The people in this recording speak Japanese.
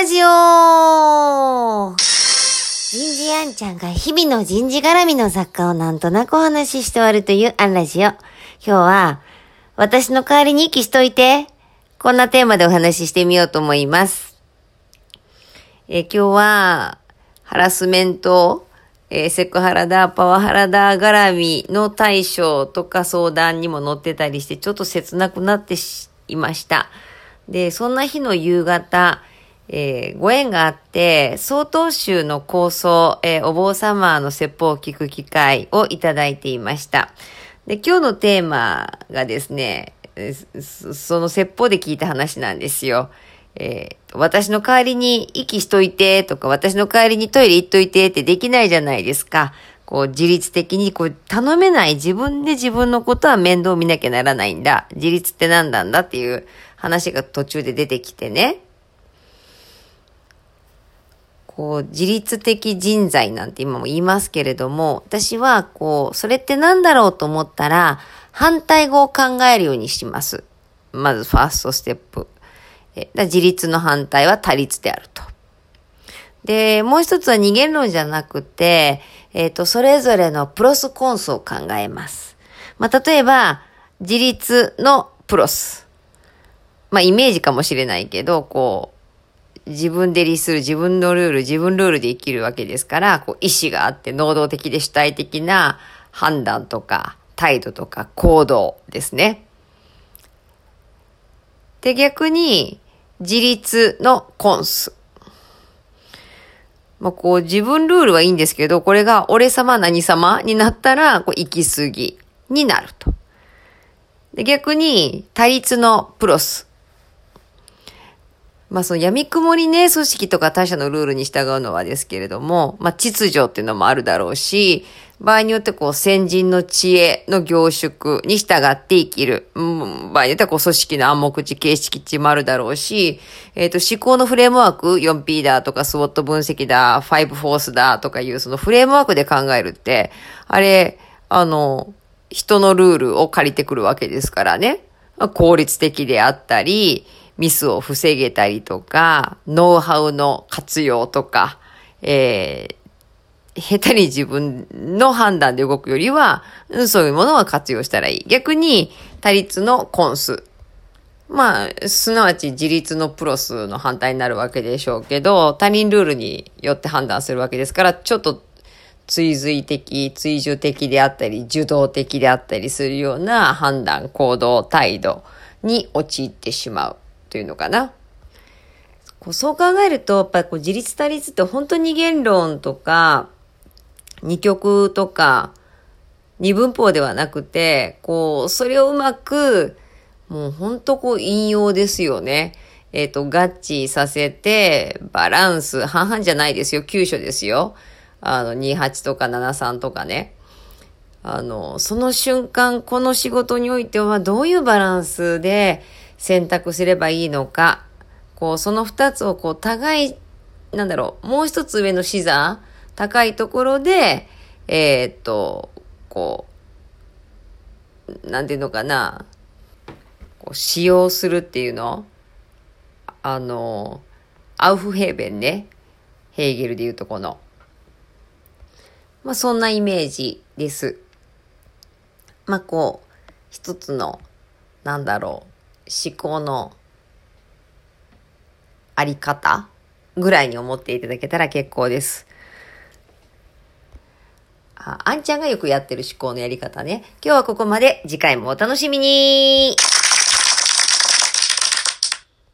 ラジオ人事あんちゃんが日々の人事絡みの雑貨をなんとなくお話しして終わるというアンラジオ。今日は、私の代わりに息しといて、こんなテーマでお話ししてみようと思います。え今日は、ハラスメント、えー、セクハラだ、パワハラだ、絡みの対処とか相談にも載ってたりして、ちょっと切なくなっていました。で、そんな日の夕方、えー、ご縁があって、曹洞宗の構想、えー、お坊様の説法を聞く機会をいただいていました。で、今日のテーマがですね、その説法で聞いた話なんですよ。えー、私の代わりに息しといてとか、私の代わりにトイレ行っといてってできないじゃないですか。こう、自律的に、こう、頼めない自分で自分のことは面倒見なきゃならないんだ。自立って何なんだっていう話が途中で出てきてね。こう、自律的人材なんて今も言いますけれども、私は、こう、それって何だろうと思ったら、反対語を考えるようにします。まず、ファーストステップ。えだ自立の反対は多律であると。で、もう一つは二元論じゃなくて、えっ、ー、と、それぞれのプロスコンスを考えます。まあ、例えば、自立のプロス。まあ、イメージかもしれないけど、こう、自分で律する自分のルール、自分ルールで生きるわけですから、こう、意志があって、能動的で主体的な判断とか、態度とか行動ですね。で、逆に、自立のコンス。まあ、こう、自分ルールはいいんですけど、これが俺様何様になったら、こう、行き過ぎになると。で、逆に、対立のプロス。まあ、その闇雲にね、組織とか他者のルールに従うのはですけれども、まあ、秩序っていうのもあるだろうし、場合によってこう先人の知恵の凝縮に従って生きる。うん、場合によってはこう組織の暗黙知、形式値もあるだろうし、えっ、ー、と思考のフレームワーク、4P だとかスウォット分析だ、5フォースだとかいうそのフレームワークで考えるって、あれ、あの、人のルールを借りてくるわけですからね。効率的であったり、ミスを防げたりとか、ノウハウの活用とか、えー、下手に自分の判断で動くよりは、そういうものは活用したらいい。逆に、他律のコンス。まあ、すなわち自立のプロスの反対になるわけでしょうけど、他人ルールによって判断するわけですから、ちょっと追随的、追従的であったり、受動的であったりするような判断、行動、態度に陥ってしまうというのかな。こうそう考えると、やっぱり自立他立って本当に言論とか、二曲とか、二文法ではなくて、こう、それをうまく、もうほんとこう引用ですよね。えっ、ー、と、合致させて、バランス、半々じゃないですよ。急所ですよ。あの、28とか73とかね。あの、その瞬間、この仕事においてはどういうバランスで選択すればいいのか。こう、その二つをこう、互い、なんだろう、もう一つ上の視座高いところで、えー、っと、こう、なんていうのかな、こう使用するっていうのあの、アウフヘーベンね。ヘーゲルでいうとこの。まあ、そんなイメージです。まあ、こう、一つの、なんだろう、思考のあり方ぐらいに思っていただけたら結構です。あ、あんちゃんがよくやってる思考のやり方ね。今日はここまで。次回もお楽しみに